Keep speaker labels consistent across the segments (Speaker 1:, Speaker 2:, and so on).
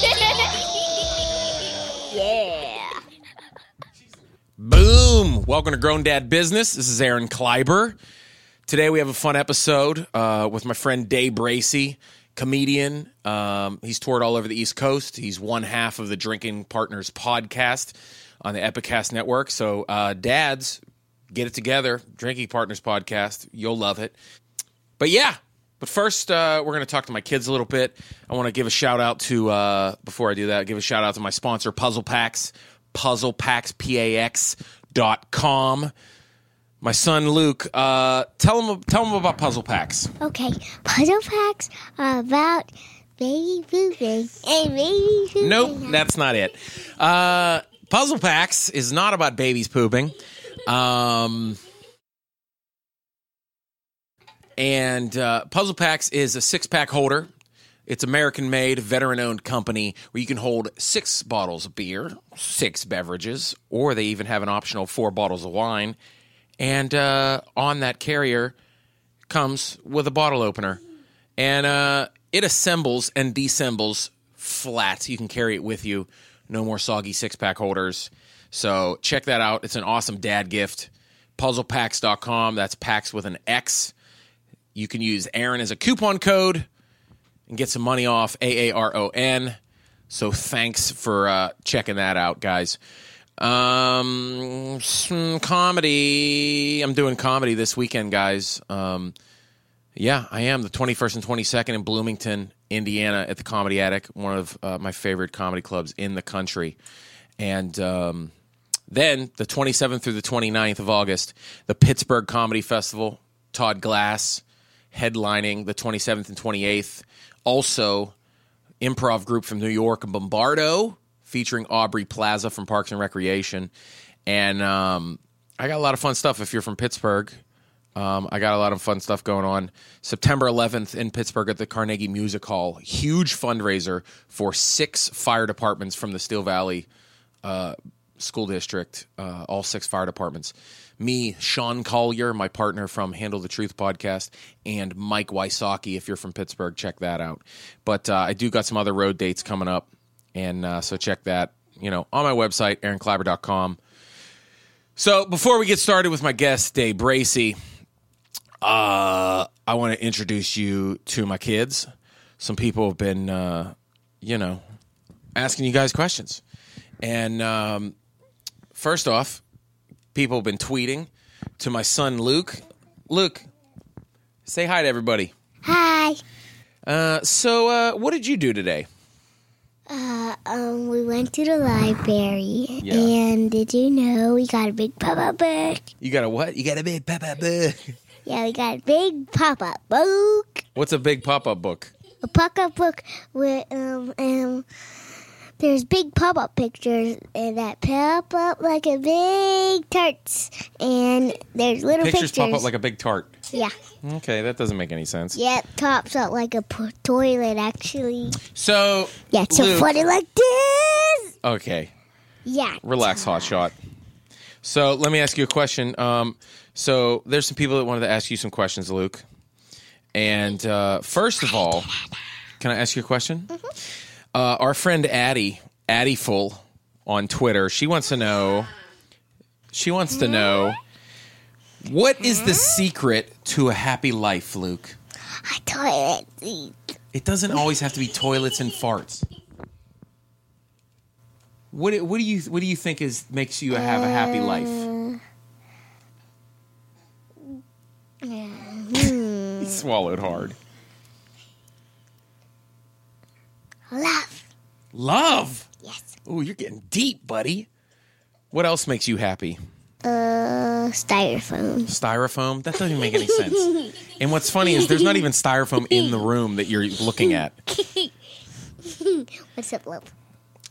Speaker 1: yeah.
Speaker 2: Boom! Welcome to Grown Dad Business. This is Aaron Kleiber. Today we have a fun episode uh, with my friend Dave Bracy, comedian. Um, he's toured all over the East Coast. He's one half of the Drinking Partners podcast on the Epicast Network. So, uh, dads, get it together. Drinking Partners podcast. You'll love it. But yeah, but first, uh, we're going to talk to my kids a little bit. I want to give a shout out to, uh, before I do that, give a shout out to my sponsor, Puzzle Pax, Puzzle Pax, P-A-X dot com. My son Luke, uh, tell him tell him about Puzzle Pax.
Speaker 1: Okay, puzzle pax are about baby pooping and baby pooping.
Speaker 2: Nope, that's not it. Uh, Puzzle Pax is not about babies pooping. Um, and uh, Puzzle Pax is a six pack holder. It's American made, veteran owned company where you can hold six bottles of beer, six beverages, or they even have an optional four bottles of wine. And uh, on that carrier comes with a bottle opener. And uh, it assembles and deassembles flat. You can carry it with you. No more soggy six pack holders. So check that out. It's an awesome dad gift. Puzzlepax.com. That's packs with an X. You can use Aaron as a coupon code and get some money off A A R O N. So thanks for uh, checking that out, guys. Um, comedy. I'm doing comedy this weekend, guys. Um, yeah, I am the 21st and 22nd in Bloomington, Indiana, at the Comedy Attic, one of uh, my favorite comedy clubs in the country. And um, then the 27th through the 29th of August, the Pittsburgh Comedy Festival. Todd Glass headlining the 27th and 28th. Also, improv group from New York, Bombardo, featuring Aubrey Plaza from Parks and Recreation. And um, I got a lot of fun stuff if you're from Pittsburgh. Um, I got a lot of fun stuff going on. September 11th in Pittsburgh at the Carnegie Music Hall. Huge fundraiser for six fire departments from the Steel Valley uh, School District, uh, all six fire departments. Me, Sean Collier, my partner from Handle the Truth podcast, and Mike Wysocki. If you're from Pittsburgh, check that out. But uh, I do got some other road dates coming up, and uh, so check that. You know, on my website, aaronkleiber.com. So before we get started with my guest, Dave Bracy, uh, I want to introduce you to my kids. Some people have been, uh, you know, asking you guys questions. And um, first off, people have been tweeting to my son Luke. Luke, say hi to everybody.
Speaker 1: Hi.
Speaker 2: Uh, so, uh, what did you do today?
Speaker 1: Uh, um, we went to the library,
Speaker 2: Yeah.
Speaker 1: and did you know we got a big pop-up book?
Speaker 2: You got a what? You got a big pop up book.
Speaker 1: Yeah, we got a big pop-up book.
Speaker 2: What's a big pop up book?
Speaker 1: A pop-up book with um um. There's big pop-up pictures and that pop up like a big tarts, and there's little
Speaker 2: Pictures
Speaker 1: pictures.
Speaker 2: pop up like a big tart.
Speaker 1: yeah,
Speaker 2: Okay, that doesn't make any sense.
Speaker 1: yeah, it tops up like a p- toilet actually.
Speaker 2: So,
Speaker 1: Yeah, it's so funny like this.
Speaker 2: okay,
Speaker 1: Yeah,
Speaker 2: relax, hot shot. So, let me ask you a question. Um, so, there's some people that wanted to ask you some questions, Luke. And uh, first of all, can I ask you a question? Uh, our friend Addie, Addieful on Twitter, she wants to know. She wants to know what is the secret to a happy life, Luke?
Speaker 1: I toilet seat.
Speaker 2: It doesn't always have to be toilets and farts. What do- what do you what do you think is makes you have a happy life? he swallowed hard.
Speaker 1: Love.
Speaker 2: Love.
Speaker 1: Yes.
Speaker 2: Ooh, you're getting deep, buddy. What else makes you happy?
Speaker 1: Uh, styrofoam.
Speaker 2: Styrofoam? That doesn't even make any sense. And what's funny is there's not even styrofoam in the room that you're looking at.
Speaker 1: What's up, love?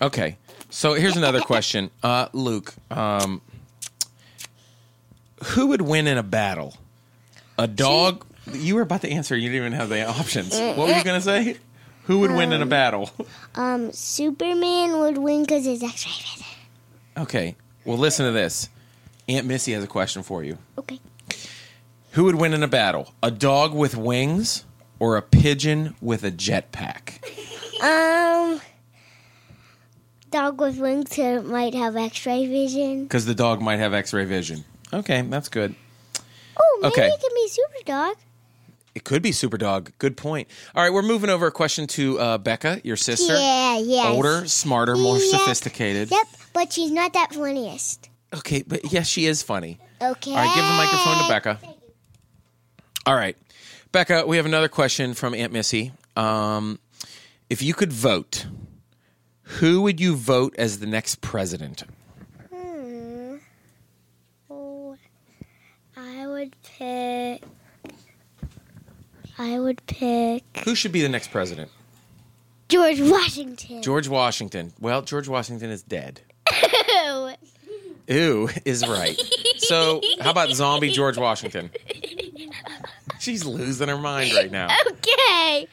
Speaker 2: Okay. So here's another question. Uh, Luke, um, who would win in a battle? A dog? You were about to answer. You didn't even have the options. What were you going to say? Who would win in a battle?
Speaker 1: Um, Superman would win because his X-ray vision.
Speaker 2: Okay. Well, listen to this. Aunt Missy has a question for you.
Speaker 1: Okay.
Speaker 2: Who would win in a battle? A dog with wings or a pigeon with a jetpack?
Speaker 1: Um, dog with wings might have X-ray vision.
Speaker 2: Because the dog might have x ray vision. Okay, that's good.
Speaker 1: Oh, maybe
Speaker 2: Okay.
Speaker 1: it can be super dog.
Speaker 2: It could be Super Dog. Good point. All right, we're moving over a question to uh, Becca, your sister.
Speaker 1: Yeah, yeah.
Speaker 2: Older, smarter, more
Speaker 1: Yep.
Speaker 2: sophisticated.
Speaker 1: Yep, but she's not that funniest.
Speaker 2: Okay, but yes, she is funny.
Speaker 1: Okay.
Speaker 2: All right, give the microphone to Becca. All right, Becca, we have another question from Aunt Missy. Um, if you could vote, who would you vote as the next president?
Speaker 1: Hmm. Oh, I would pick. I would pick
Speaker 2: Who should be the next president?
Speaker 1: George Washington.
Speaker 2: George Washington. Well, George Washington is dead.
Speaker 1: Ew.
Speaker 2: Ooh is right. So, how about zombie George Washington? She's losing her mind right now.
Speaker 1: Okay.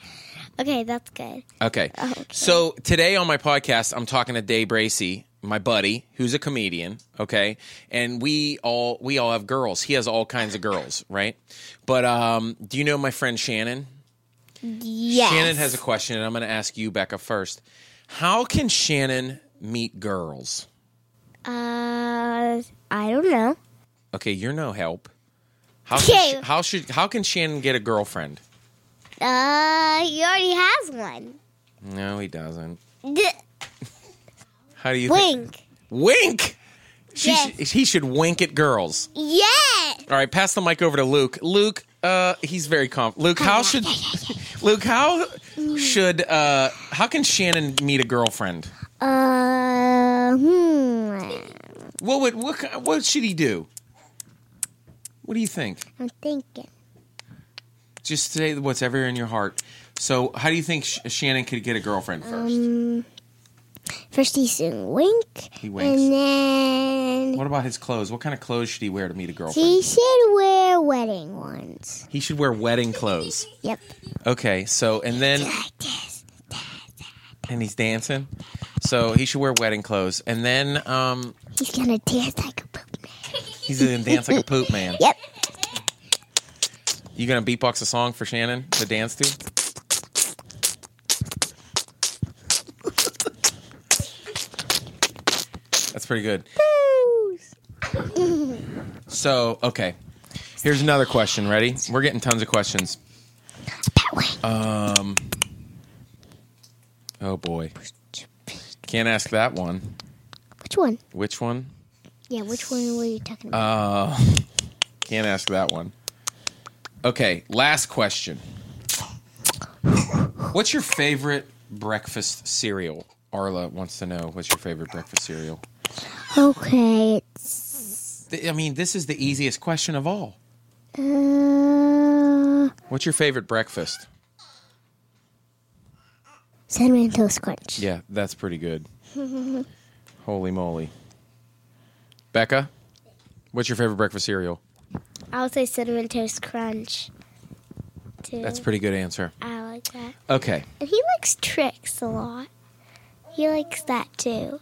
Speaker 1: Okay, that's good.
Speaker 2: Okay.
Speaker 1: Oh, okay.
Speaker 2: So today on my podcast, I'm talking to Dave Bracy, my buddy, who's a comedian. Okay, and we all we all have girls. He has all kinds of girls, right? But um, do you know my friend Shannon?
Speaker 1: Yes.
Speaker 2: Shannon has a question, and I'm going to ask you, Becca, first. How can Shannon meet girls?
Speaker 1: Uh, I don't know.
Speaker 2: Okay, you're no help. How how should how can Shannon get a girlfriend?
Speaker 1: Uh, he already has one.
Speaker 2: No, he doesn't. How do you think?
Speaker 1: Wink.
Speaker 2: Wink. She
Speaker 1: Yes.
Speaker 2: should, he should wink at girls.
Speaker 1: Yeah.
Speaker 2: All right, pass the mic over to Luke. Luke, uh, he's very confident. Luke, how should Luke? How should uh, how can Shannon meet a girlfriend?
Speaker 1: Uh, hmm.
Speaker 2: What would what what should he do? What do you think?
Speaker 1: I'm thinking.
Speaker 2: Just say what's ever in your heart. So, how do you think Sh- Shannon could get a girlfriend first?
Speaker 1: Um, first he should wink.
Speaker 2: He winks.
Speaker 1: And then
Speaker 2: what about his clothes? What kind of clothes should he wear to meet a girlfriend?
Speaker 1: he should wear wedding ones.
Speaker 2: He should wear wedding clothes.
Speaker 1: Yep.
Speaker 2: Okay, so and then
Speaker 1: Like this.
Speaker 2: and he's dancing. So he should wear wedding clothes, and then um,
Speaker 1: He's gonna dance like a poop man.
Speaker 2: he's gonna dance like a poop man.
Speaker 1: Yep.
Speaker 2: You gonna beatbox a song for Shannon to dance to? That's pretty good. So, okay. Here's another question. Ready? We're getting tons of questions. Um. Oh boy. Can't ask that one.
Speaker 1: Which one?
Speaker 2: Which one?
Speaker 1: Yeah, which one were you talking about?
Speaker 2: Uh, can't ask that one. Okay, last question. What's your favorite breakfast cereal? Arla wants to know what's your favorite breakfast cereal.
Speaker 1: Okay, it's
Speaker 2: I mean, this is the easiest question of all.
Speaker 1: uh,
Speaker 2: What's your favorite breakfast?
Speaker 1: cinnamon toast crunch.
Speaker 2: Yeah, that's pretty good. Holy moly. Becca, what's your favorite breakfast cereal?
Speaker 1: I'll say cinnamon toast crunch. Too.
Speaker 2: That's a pretty good answer.
Speaker 1: I like that.
Speaker 2: Okay.
Speaker 1: And he likes tricks a lot. He likes that too.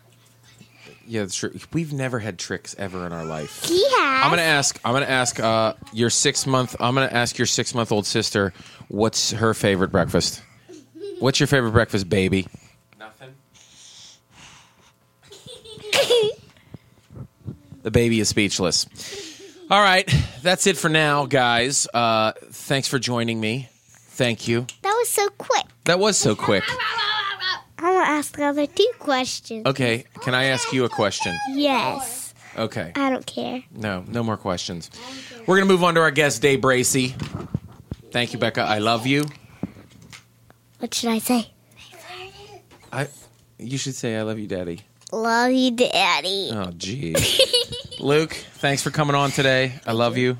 Speaker 2: Yeah, that's true. We've never had tricks ever in our life.
Speaker 1: He has.
Speaker 2: I'm gonna ask. I'm gonna ask uh, your six month. I'm gonna ask your six month old sister what's her favorite breakfast. What's your favorite breakfast, baby? Nothing. The baby is speechless. All right, that's it for now, guys. Uh, thanks for joining me. Thank you.
Speaker 1: That was so quick.
Speaker 2: That was so quick.
Speaker 1: I want to ask the other two questions.
Speaker 2: Okay, can I ask you a question?
Speaker 1: Yes.
Speaker 2: Okay.
Speaker 1: I don't care.
Speaker 2: No, no more questions. We're gonna move on to our guest, Dave Bracy. Thank you, Becca. I love you.
Speaker 1: What should I say?
Speaker 2: I. You should say I love you, Daddy.
Speaker 1: Love you, Daddy.
Speaker 2: Oh, gee. Luke, thanks for coming on today. I love you.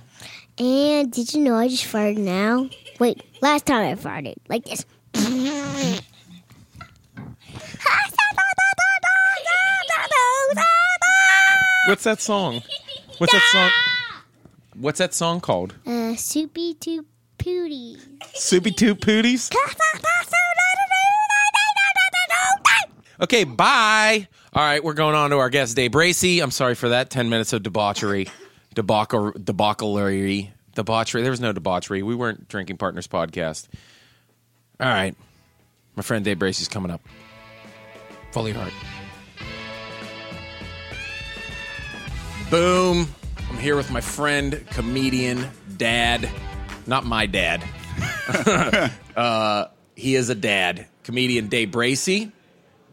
Speaker 1: And did you know I just farted now? Wait, last time I farted like this.
Speaker 2: What's that song? What's that song? What's that song called?
Speaker 1: Uh, soupy two pooties.
Speaker 2: Soupy Two Pooties. Okay, bye. All right, we're going on to our guest, Dave Bracy. I'm sorry for that. 10 minutes of debauchery, debacle, debauchery, debauchery. There was no debauchery. We weren't Drinking Partners podcast. All right. My friend Dave Bracy's coming up. Fully heart. Boom. I'm here with my friend, comedian, dad. Not my dad. uh, he is a dad. Comedian Dave Bracy.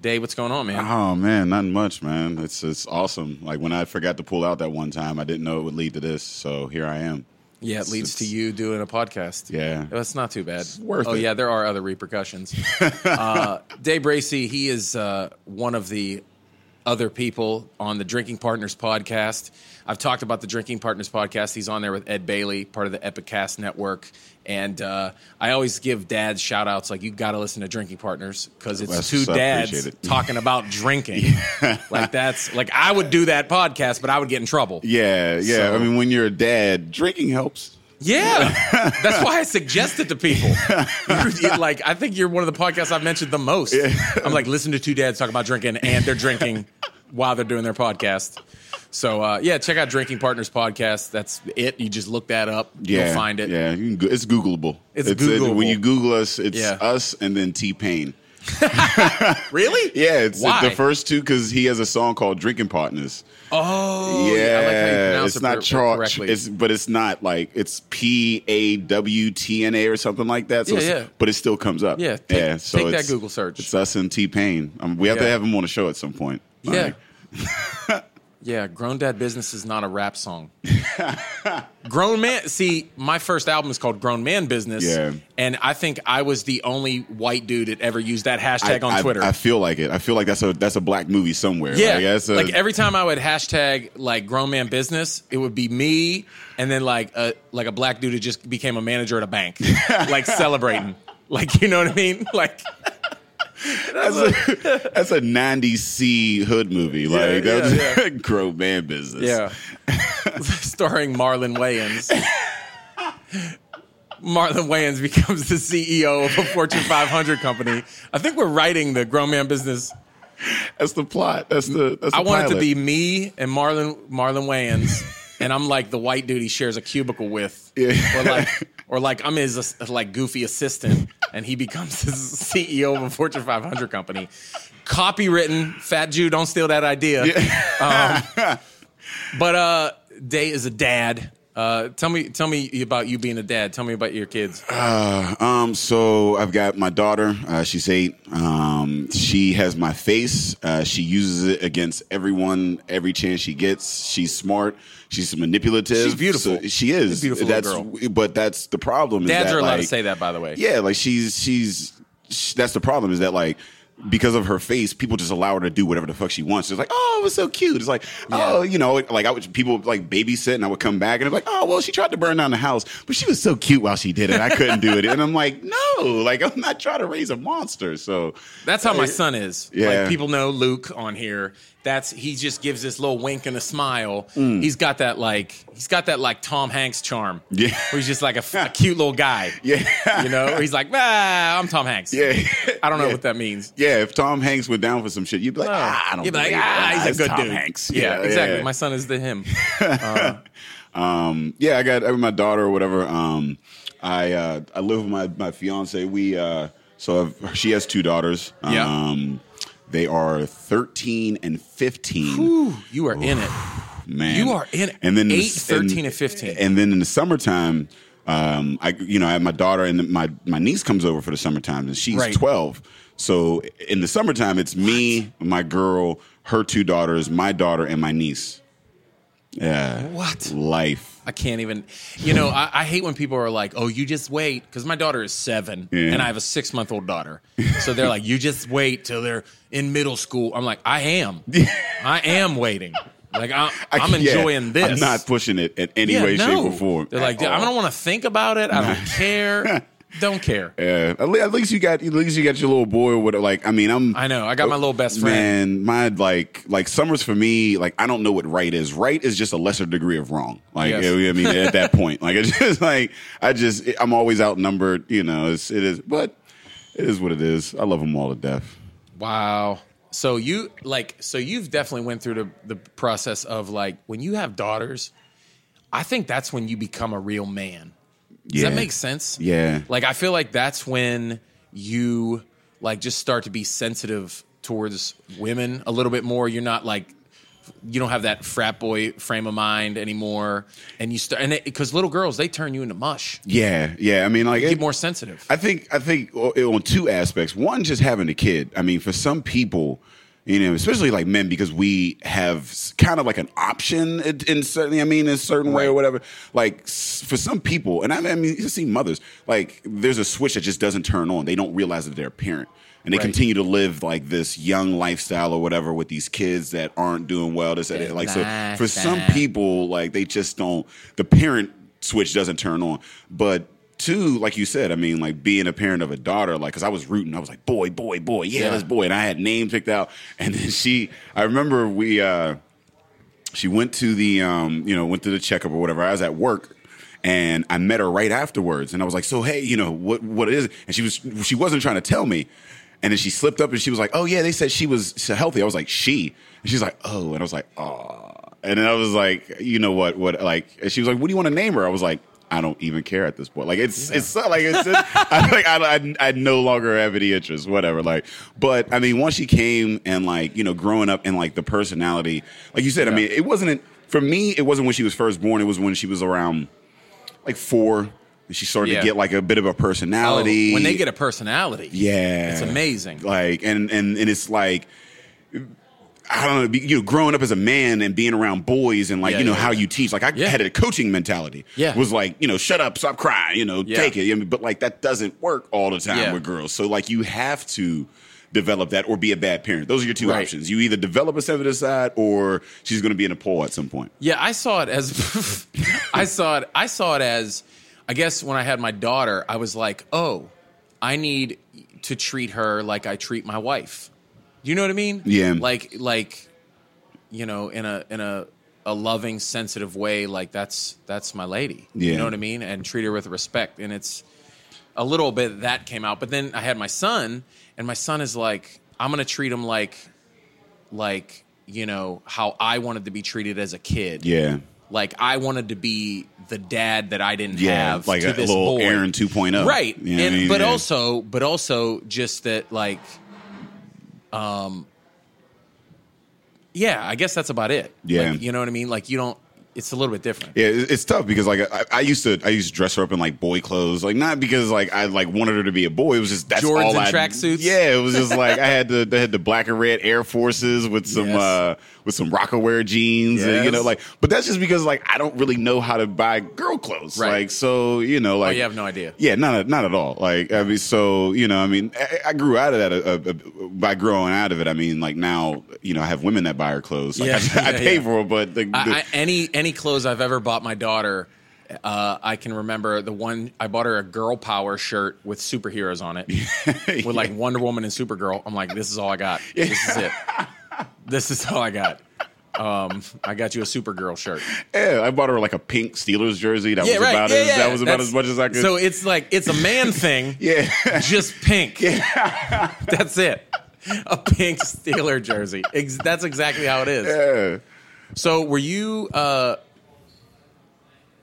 Speaker 2: Dave, what's going on, man?
Speaker 3: Oh man, nothing much, man. It's it's awesome. Like when I forgot to pull out that one time, I didn't know it would lead to this. So here I am.
Speaker 2: Yeah, it
Speaker 3: It's-
Speaker 2: leads to you doing a podcast.
Speaker 3: Yeah.
Speaker 2: That's not too bad.
Speaker 3: worth
Speaker 2: oh,
Speaker 3: it.
Speaker 2: yeah, there are other repercussions. uh, Dave Bracy, he is uh, one of the other people on the Drinking Partners podcast. I've talked about the Drinking Partners podcast. He's on there with Ed Bailey, part of the Epicast network. And uh, I always give dads shout outs like, you got to listen to Drinking Partners because it's
Speaker 3: That's
Speaker 2: two dads
Speaker 3: it.
Speaker 2: talking about drinking. like, that's like, I would do that podcast, but I would get in trouble.
Speaker 3: Yeah, yeah.
Speaker 2: So-
Speaker 3: I mean, when you're a dad, drinking helps.
Speaker 2: Yeah, that's why I suggest it to people. You're- like, I think you're one of the podcasts I've mentioned the most. I'm like, listen to two dads talk about drinking, and they're drinking while they're doing their podcast. So, uh, yeah, check out Drinking Partners podcast. That's it. You just look that up.
Speaker 3: Yeah,
Speaker 2: You'll find it.
Speaker 3: Yeah, you can go, it's Googleable.
Speaker 2: It's
Speaker 3: it-
Speaker 2: Googleable.
Speaker 3: when you Google us, it's
Speaker 2: Yeah.
Speaker 3: us and then T Pain.
Speaker 2: Really?
Speaker 3: Yeah, it's
Speaker 2: Why?
Speaker 3: the first two because he has a song called "Drinking Partners."
Speaker 2: Oh,
Speaker 3: yeah,
Speaker 2: I like how you pronounce
Speaker 3: it's
Speaker 2: it
Speaker 3: not charged. It's but it's not like it's P A W T N A or something like that. So
Speaker 2: Yeah, yeah.
Speaker 3: But it still comes up.
Speaker 2: Yeah, take-
Speaker 3: yeah. So
Speaker 2: take that Google search.
Speaker 3: It's us and T Pain. Um, we have to have him on the show at some point.
Speaker 2: Yeah. Yeah, Grown Dad Business is not a rap song. Grown Man, see, my first album is called Grown Man Business.
Speaker 3: Yeah.
Speaker 2: And I think I was the only white dude that ever used that hashtag
Speaker 3: I,
Speaker 2: on
Speaker 3: I-
Speaker 2: Twitter.
Speaker 3: I, feel like it. I feel like that's a that's a black movie somewhere.
Speaker 2: yeah.
Speaker 3: like, that's a,
Speaker 2: like every time I would hashtag like Grown Man Business, it would be me and then like a like a black dude who just became a manager at a bank, like celebrating. Like, you know what I mean? Like,
Speaker 3: that's a that's a '90s C hood movie. Like
Speaker 2: yeah,
Speaker 3: that's a grown man business.
Speaker 2: Yeah. Starring Marlon Wayans. Marlon Wayans becomes the CEO of a Fortune 500 company. I think we're writing the grown man business.
Speaker 3: that's the plot. That's the. That's the
Speaker 2: I want it to be me and Marlon Marlon Wayans, and I'm like the white dude he shares a cubicle with,
Speaker 3: Yeah.
Speaker 2: or like or like I'm his like goofy assistant, and he becomes the CEO of a Fortune 500 company. Copywritten, Fat Jew, don't steal that idea. Um, but uh, Day is a dad. Uh, tell me, tell me about you being a dad. Tell me about your kids.
Speaker 3: Um, so I've got my daughter. Uh, she's eight. Um, she has my face. Uh, she uses it against everyone every chance she gets. She's smart. She's manipulative.
Speaker 2: She's beautiful.
Speaker 3: So she is.
Speaker 2: She's a beautiful
Speaker 3: that's,
Speaker 2: little
Speaker 3: But that's the problem. is
Speaker 2: Dads
Speaker 3: that,
Speaker 2: are allowed to say that, by the way.
Speaker 3: Yeah, like she's she's sh that's the problem is that like because of her face, people just allow her to do whatever the fuck she wants. It's like, oh, it was so cute. It's like, oh, you know, like I would people like babysit and I would come back and it's like, oh, well, she tried to burn down the house, but she was so cute while she did it. I couldn't do it, and I'm like, no, like I'm not trying to raise a monster. So
Speaker 2: That's how my son is.
Speaker 3: Yeah.
Speaker 2: Like people know Luke on here. That's he just gives this little wink and a smile.
Speaker 3: Mm.
Speaker 2: He's got that like he's got that like Tom Hanks charm.
Speaker 3: Yeah.
Speaker 2: Where he's just like a cute little guy.
Speaker 3: Yeah.
Speaker 2: You know, he's like, ah, I'm Tom Hanks.
Speaker 3: yeah,
Speaker 2: I don't know
Speaker 3: Yeah.
Speaker 2: what that means.
Speaker 3: Yeah, if Tom Hanks went down for some shit, you'd be like, ah, I don't know.
Speaker 2: You'd be like, ah, he's
Speaker 3: it's
Speaker 2: a good
Speaker 3: Tom
Speaker 2: dude.
Speaker 3: Hanks.
Speaker 2: Yeah, exactly.
Speaker 3: yeah.
Speaker 2: My son is the him.
Speaker 3: Um, yeah, I got uh, my daughter or whatever. Um, I uh, I live with my my fiance. We uh, so I've, she has two daughters.
Speaker 2: Yeah.
Speaker 3: They are thirteen and fifteen.
Speaker 2: Ooh, you are in it.
Speaker 3: Man,
Speaker 2: You are in it.
Speaker 3: And then in the-
Speaker 2: Eight, 13, and 15.
Speaker 3: And then in the summertime, um, I you know I have my daughter and my my niece comes over for the summertime and she's
Speaker 2: Right.
Speaker 3: twelve. So in the summertime, it's me, my girl, her two daughters, my daughter, and my niece. Yeah.
Speaker 2: What?
Speaker 3: Life.
Speaker 2: I can't even. You know, I, I hate when people are like, "Oh, you just wait," because my daughter is seven,
Speaker 3: Yeah.
Speaker 2: and I have a six month old daughter. So they're like, "You just wait till they're in middle school." I'm like, "I am, I am waiting. Like I,
Speaker 3: I-
Speaker 2: I'm
Speaker 3: yeah,
Speaker 2: enjoying this.
Speaker 3: I'm not pushing it in any
Speaker 2: Yeah,
Speaker 3: way,
Speaker 2: no.
Speaker 3: shape, or form.
Speaker 2: They're like, "I don't want to think about it. I don't care." Don't care.
Speaker 3: Yeah, at, le- at least you got at least you got your little boy with it. like. I mean, I'm.
Speaker 2: I know. I got my little best friend.
Speaker 3: Man, my like like summers for me. Like I don't know what right is. Right is just a lesser degree of wrong. Like
Speaker 2: Yes.
Speaker 3: I mean, at that point, like it's just like I just I'm always outnumbered. You know, it's it is, but it is what it is. I love them all to death.
Speaker 2: Wow. So you like so you've definitely went through the the process of like when you have daughters, I think that's when you become a real man. Does
Speaker 3: Yeah.
Speaker 2: that make sense?
Speaker 3: Yeah.
Speaker 2: Like I feel like that's when you like just start to be sensitive towards women a little bit more. You're not like you don't have that frat boy frame of mind anymore, and you start and because little girls they turn you into mush.
Speaker 3: Yeah, yeah. I mean, like
Speaker 2: Get
Speaker 3: it-
Speaker 2: more sensitive.
Speaker 3: I think I think on two aspects. One, just having a kid. I mean, for some people, you know, especially like men, because we have kind of like an option in, in certain. I mean, in a certain way or whatever. Like for some people, and I, I mean, you see mothers like there's a switch that just doesn't turn on. They don't realize that they're a parent. And they
Speaker 2: Right. continue
Speaker 3: to live like this young lifestyle or whatever with these kids that aren't doing well. This, that, like so, for some people, like they just don't. The parent switch doesn't turn on. But two, like you said, I mean, like being a parent of a daughter, like, cause I was rooting, I was like, boy, boy, boy, yeah,
Speaker 2: Yeah.
Speaker 3: that's boy. And I had names picked out. And then she, I remember we, uh, she went to the, um, you know, went to the checkup or whatever. I was at work. And I met her right afterwards, and I was like, "So, hey, you know what? What is?" It? And she was she wasn't trying to tell me, and then she slipped up and she was like, "Oh yeah, they said she was healthy." I was like, "She," and she's like, "Oh," and I was like, "Oh," and then I was like, "You know what? What like?" And she was like, "What do you want to name her?" I was like, "I don't even care at this point. Like it's it's so, like it's just, I like I, I I no longer have any interest. Whatever. Like, but I mean, once she came and like you know, growing up and like the personality, like you said, I mean, it wasn't for me. It wasn't when she was first born. It was when she was around like four. And she started
Speaker 2: Yeah.
Speaker 3: to get like a bit of a personality.
Speaker 2: Oh, when they get a personality,
Speaker 3: Yeah,
Speaker 2: it's amazing.
Speaker 3: Like, and and and it's like. I don't know, be- you know, growing up as a man and being around boys and like,
Speaker 2: Yeah,
Speaker 3: you know,
Speaker 2: yeah,
Speaker 3: how you teach. Like, I
Speaker 2: Yeah.
Speaker 3: had a coaching mentality.
Speaker 2: Yeah.
Speaker 3: Was like, you know, shut up, stop crying, you know, take it. I mean, but like, that doesn't work all the time with girls. So, like, you have to develop that or be a bad parent. Those are your two
Speaker 2: Right.
Speaker 3: options. You either develop a sensitive side or she's going to be in a pole at some point.
Speaker 2: Yeah, I saw it as I saw it. I saw it as I guess when I had my daughter, I was like, oh, I need to treat her like I treat my wife. You know what I mean?
Speaker 3: Yeah.
Speaker 2: Like like you know in a in a a loving, sensitive way. Like that's that's my lady.
Speaker 3: Yeah.
Speaker 2: You know what I mean? And treat her with respect. And it's a little bit that came out. But then I had my son, and my son is like, I'm gonna treat him like like you know how I wanted to be treated as a kid.
Speaker 3: Yeah.
Speaker 2: Like I wanted to be the dad that I didn't
Speaker 3: Yeah.
Speaker 2: have
Speaker 3: like
Speaker 2: to
Speaker 3: a,
Speaker 2: this
Speaker 3: little
Speaker 2: boy.
Speaker 3: Aaron 2.0.
Speaker 2: right?
Speaker 3: You know
Speaker 2: and
Speaker 3: I mean?
Speaker 2: but
Speaker 3: Yeah.
Speaker 2: also, but also just that like, um, yeah, I guess that's about it.
Speaker 3: Yeah.
Speaker 2: Like, you know what I mean. Like you don't. It's a little bit different.
Speaker 3: Yeah, it's tough because like I, I used to I used to dress her up in like boy clothes, like not because like I like wanted her to be a boy. It was just that's
Speaker 2: Jordans
Speaker 3: all
Speaker 2: and
Speaker 3: I
Speaker 2: tracksuits?
Speaker 3: Yeah, it was just like I had the they had the black and red Air Forces with some
Speaker 2: Yes.
Speaker 3: uh with some Rocawear jeans, and, you know, like. But that's just because like I don't really know how to buy girl clothes,
Speaker 2: Right.
Speaker 3: like so you know like
Speaker 2: oh, you have no idea.
Speaker 3: yeah, not not at all. Like I mean, so you know, I mean, I, I grew out of that. Uh, uh, by growing out of it, I mean, like now, you know, I have women that buy her clothes. Like,
Speaker 2: Yeah,
Speaker 3: I, I pay
Speaker 2: yeah.
Speaker 3: for them, but the, the,
Speaker 2: I, I, any any clothes I've ever bought my daughter, uh, I can remember the one I bought her a girl power shirt with superheroes on it, with like Wonder Woman and Supergirl. I'm like, this is all I got. This is it. This is all I got. Um, I got you a Supergirl shirt.
Speaker 3: Yeah, I bought her like a pink Steelers jersey. That
Speaker 2: Yeah,
Speaker 3: was
Speaker 2: right.
Speaker 3: about
Speaker 2: yeah,
Speaker 3: as
Speaker 2: yeah.
Speaker 3: that was about
Speaker 2: That's-
Speaker 3: as much as I could.
Speaker 2: So it's like it's a man thing.
Speaker 3: yeah,
Speaker 2: just pink. Yeah. That's it. A pink Steeler jersey. That's exactly how it is.
Speaker 3: yeah.
Speaker 2: So were you uh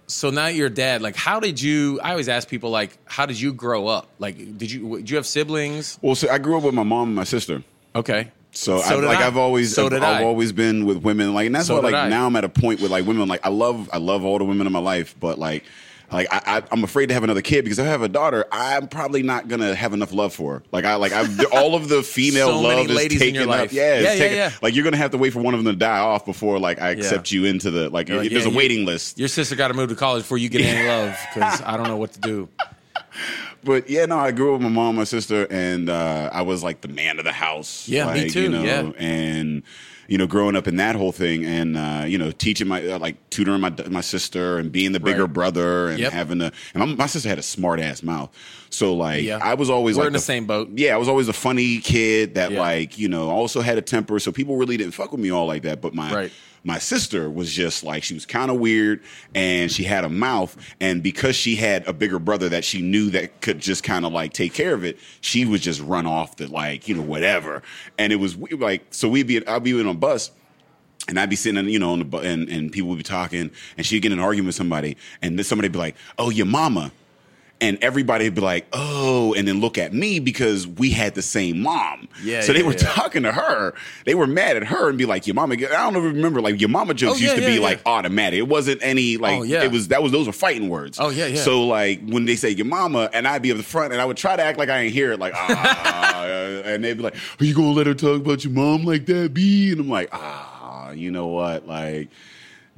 Speaker 2: so now you're dad, like how did you I always ask people like how did you grow up? Like did you did you have siblings?
Speaker 3: Well, so I grew up with my mom and my sister.
Speaker 2: Okay.
Speaker 3: So,
Speaker 2: So
Speaker 3: I, like
Speaker 2: I.
Speaker 3: I've always
Speaker 2: So
Speaker 3: I've, I've
Speaker 2: I.
Speaker 3: always been with women like and that's
Speaker 2: So
Speaker 3: why like
Speaker 2: I.
Speaker 3: now I'm at a point with like women like I love I love all the women in my life, but like like I, I I'm afraid to have another kid because if I have a daughter, I'm probably not gonna have enough love for her. Like I like I all of the female
Speaker 2: So many
Speaker 3: love is
Speaker 2: ladies in
Speaker 3: taken
Speaker 2: your
Speaker 3: up.
Speaker 2: life.
Speaker 3: Yeah,
Speaker 2: Yeah, yeah,
Speaker 3: taken-
Speaker 2: yeah.
Speaker 3: Like you're gonna have to wait for one of them to die off before like I accept you into the like,
Speaker 2: You're like,
Speaker 3: there's
Speaker 2: yeah,
Speaker 3: a waiting list.
Speaker 2: Your sister got to move to college before you get any love cuz I don't know what to do.
Speaker 3: But yeah, no, I grew up with my mom, my sister, and uh, I was like the man of the house.
Speaker 2: Yeah, me too,
Speaker 3: You know,
Speaker 2: yeah.
Speaker 3: and you know, growing up in that whole thing, and uh, you know, teaching my like tutoring my my sister and being the bigger
Speaker 2: Right.
Speaker 3: brother and
Speaker 2: Yep.
Speaker 3: having a and my, my sister had a smart ass mouth, so like
Speaker 2: Yeah.
Speaker 3: I was always
Speaker 2: We're
Speaker 3: like
Speaker 2: in the same boat.
Speaker 3: Yeah, I was always a funny kid that
Speaker 2: Yeah.
Speaker 3: like you know also had a temper, so people really didn't fuck with me all like that. But my
Speaker 2: Right.
Speaker 3: My sister was just like she was kind of weird and she had a mouth and because she had a bigger brother that she knew that could just kind of like take care of it she would just run off the like you know whatever. And it was like so we'd be i'd be on a bus and I'd be sitting, in, you know, on the bu- and, and people would be talking, and she'd get in an argument with somebody, and then somebody'd be like, "Oh, your mama," and everybody'd be like, "Oh," and then look at me because we had the same mom.
Speaker 2: Yeah,
Speaker 3: So they
Speaker 2: yeah,
Speaker 3: were
Speaker 2: yeah.
Speaker 3: talking to her. They were mad at her and be like, "Your mama." I don't even remember like your mama jokes
Speaker 2: Oh, yeah,
Speaker 3: used to
Speaker 2: yeah,
Speaker 3: be
Speaker 2: yeah.
Speaker 3: like automatic. It wasn't any like
Speaker 2: Oh, yeah.
Speaker 3: it was that was those were fighting words.
Speaker 2: Oh, yeah, yeah.
Speaker 3: So like when they say your mama, and I'd be up the front, and I would try to act like I ain't hear it, like ah, and they'd be like, "Are you gonna let her talk about your mom like that, B?" And I'm like, ah, you know what, like.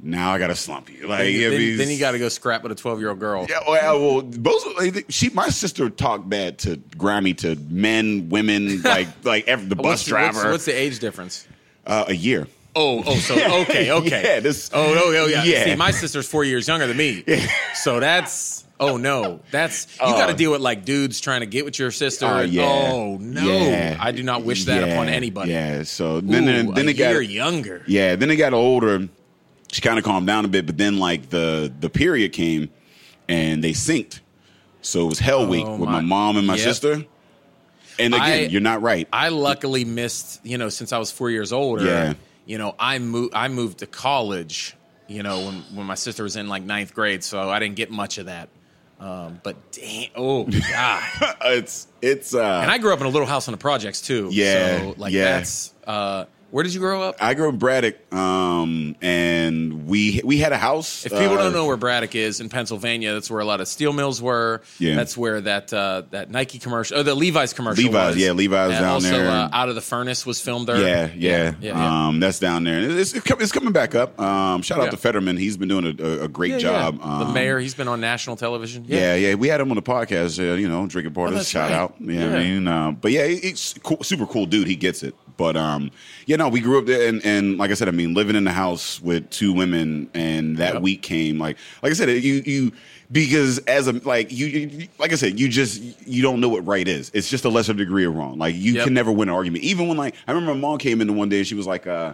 Speaker 3: Now I gotta slump you. Like,
Speaker 2: then, then- then you got to go scrap with a 12 year old girl.
Speaker 3: yeah, well, well, both she, my sister talked bad to Grammy to men, women, like like every, the bus
Speaker 2: What's,
Speaker 3: driver.
Speaker 2: what's, what's the age difference?
Speaker 3: uh, a year.
Speaker 2: Oh, oh, so okay, okay.
Speaker 3: Yeah, this-
Speaker 2: oh, oh, oh, yeah.
Speaker 3: Yeah.
Speaker 2: See, my sister's four years younger than me, so that's. Oh no, that's you
Speaker 3: Oh.
Speaker 2: got to deal with like dudes trying to get with your sister.
Speaker 3: Uh, yeah.
Speaker 2: Oh no,
Speaker 3: Yeah.
Speaker 2: I do not wish that
Speaker 3: Yeah,
Speaker 2: upon anybody.
Speaker 3: Yeah. So
Speaker 2: Ooh,
Speaker 3: then, then, then
Speaker 2: a
Speaker 3: it got
Speaker 2: younger.
Speaker 3: yeah. Then it got older. She kind of calmed down a bit, but then like the the period came, and they synced. So it was Hell Week
Speaker 2: Oh,
Speaker 3: with my,
Speaker 2: my-
Speaker 3: mom and my
Speaker 2: Yep.
Speaker 3: sister. And again,
Speaker 2: I-
Speaker 3: you're not right.
Speaker 2: I luckily missed, you know, since I was four years older.
Speaker 3: Yeah.
Speaker 2: You know, I moved. I moved to college. You know, when when my sister was in like ninth grade, so I didn't get much of that. Um, but damn, oh god!
Speaker 3: it's it's. uh
Speaker 2: and I grew up in a little house on the projects too.
Speaker 3: Yeah,
Speaker 2: so like
Speaker 3: yeah.
Speaker 2: that's. Uh, where did you grow up?
Speaker 3: I grew up in Braddock, um, and we we had a house.
Speaker 2: If people
Speaker 3: uh,
Speaker 2: don't know where Braddock is in Pennsylvania, that's where a lot of steel mills were.
Speaker 3: Yeah.
Speaker 2: That's where that uh, that Nike commercial, or the Levi's commercial.
Speaker 3: Levi's,
Speaker 2: was.
Speaker 3: yeah, Levi's
Speaker 2: and
Speaker 3: down
Speaker 2: also,
Speaker 3: there.
Speaker 2: Uh, Out of the Furnace was filmed there.
Speaker 3: Yeah, yeah,
Speaker 2: yeah. yeah.
Speaker 3: Um, that's down there. It's, it's, it's coming back up. Um, shout out
Speaker 2: Yeah.
Speaker 3: to Fetterman. He's been doing a, a, great
Speaker 2: Yeah,
Speaker 3: job.
Speaker 2: yeah. the
Speaker 3: Um,
Speaker 2: mayor, he's been on national television.
Speaker 3: Yeah, yeah, we had him on the podcast. Uh, you know, drinking partners.
Speaker 2: Oh,
Speaker 3: shout
Speaker 2: right.
Speaker 3: out. What I mean? Uh, but yeah, he- he's cool, super cool dude. He gets it. But um, you know, we grew up there, and, and like I said, I mean, living in the house with two women, and that
Speaker 2: Yep.
Speaker 3: week came. Like, like I said, you you because as a like you, you like I said, you just you don't know what right is. It's just a lesser degree of wrong. Like you
Speaker 2: Yep.
Speaker 3: can never win an argument. Even when like I remember my mom came in the one day, and she was like, uh